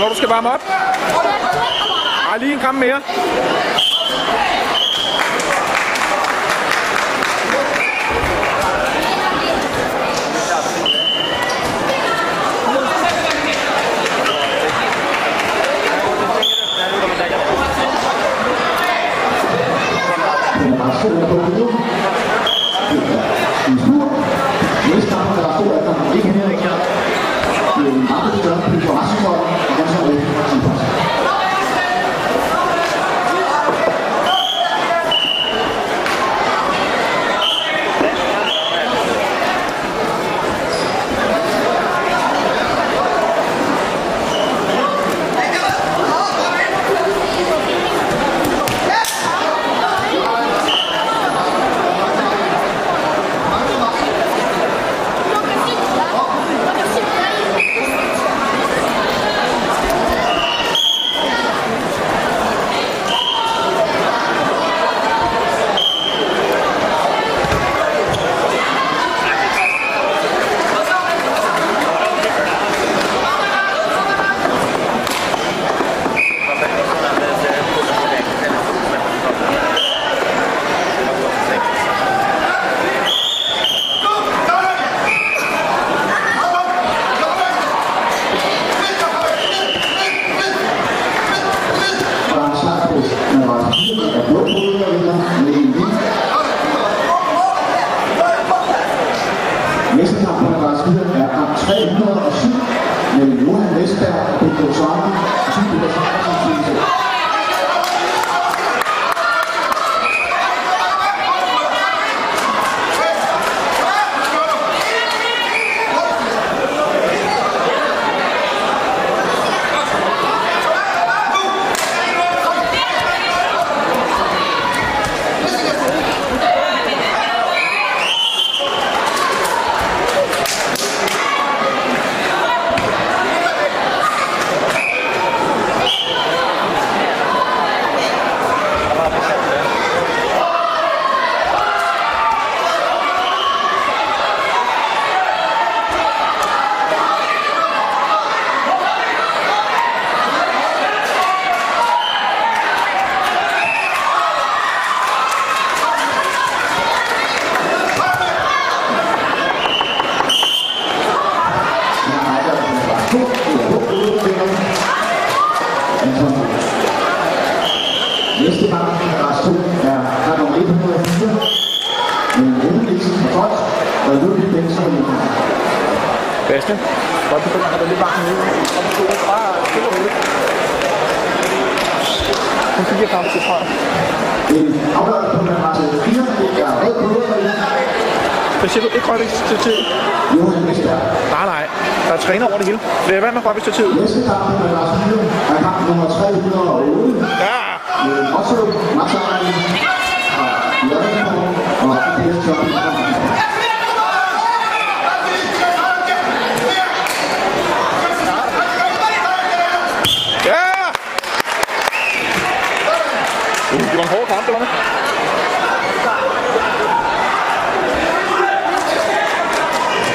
når du skal varme op. Ej, lige en kamp mere. Federationen på nu. En stor. Næste kamp er der stor efter ikke her. Det er en meget større pris for resten for, og den så er det som først. Og der er en startpris med Randers Fire af blå hovedet og vinder med en hvid. Næste Rasmussen er kamp 307 mellem Johan Vestberg og Peter Tørne. Og så Nielsen fra Godt og Ludvig Benson fra Nykøbing. Bedste. Godt begyndt at have lidt varmt nu. Kom på det. Bare stille og roligt. Kun fire kampe til, tror jeg. En afgørelse på nummer 4, det er rød på Hvad siger du? Ikke rødt til tid? Vestberg. Nej, nej. Der er træner over det hele. Er vand med rødt til tid. Næste kamp på Randers 4 er kamp nummer Gib mal khám cho nó.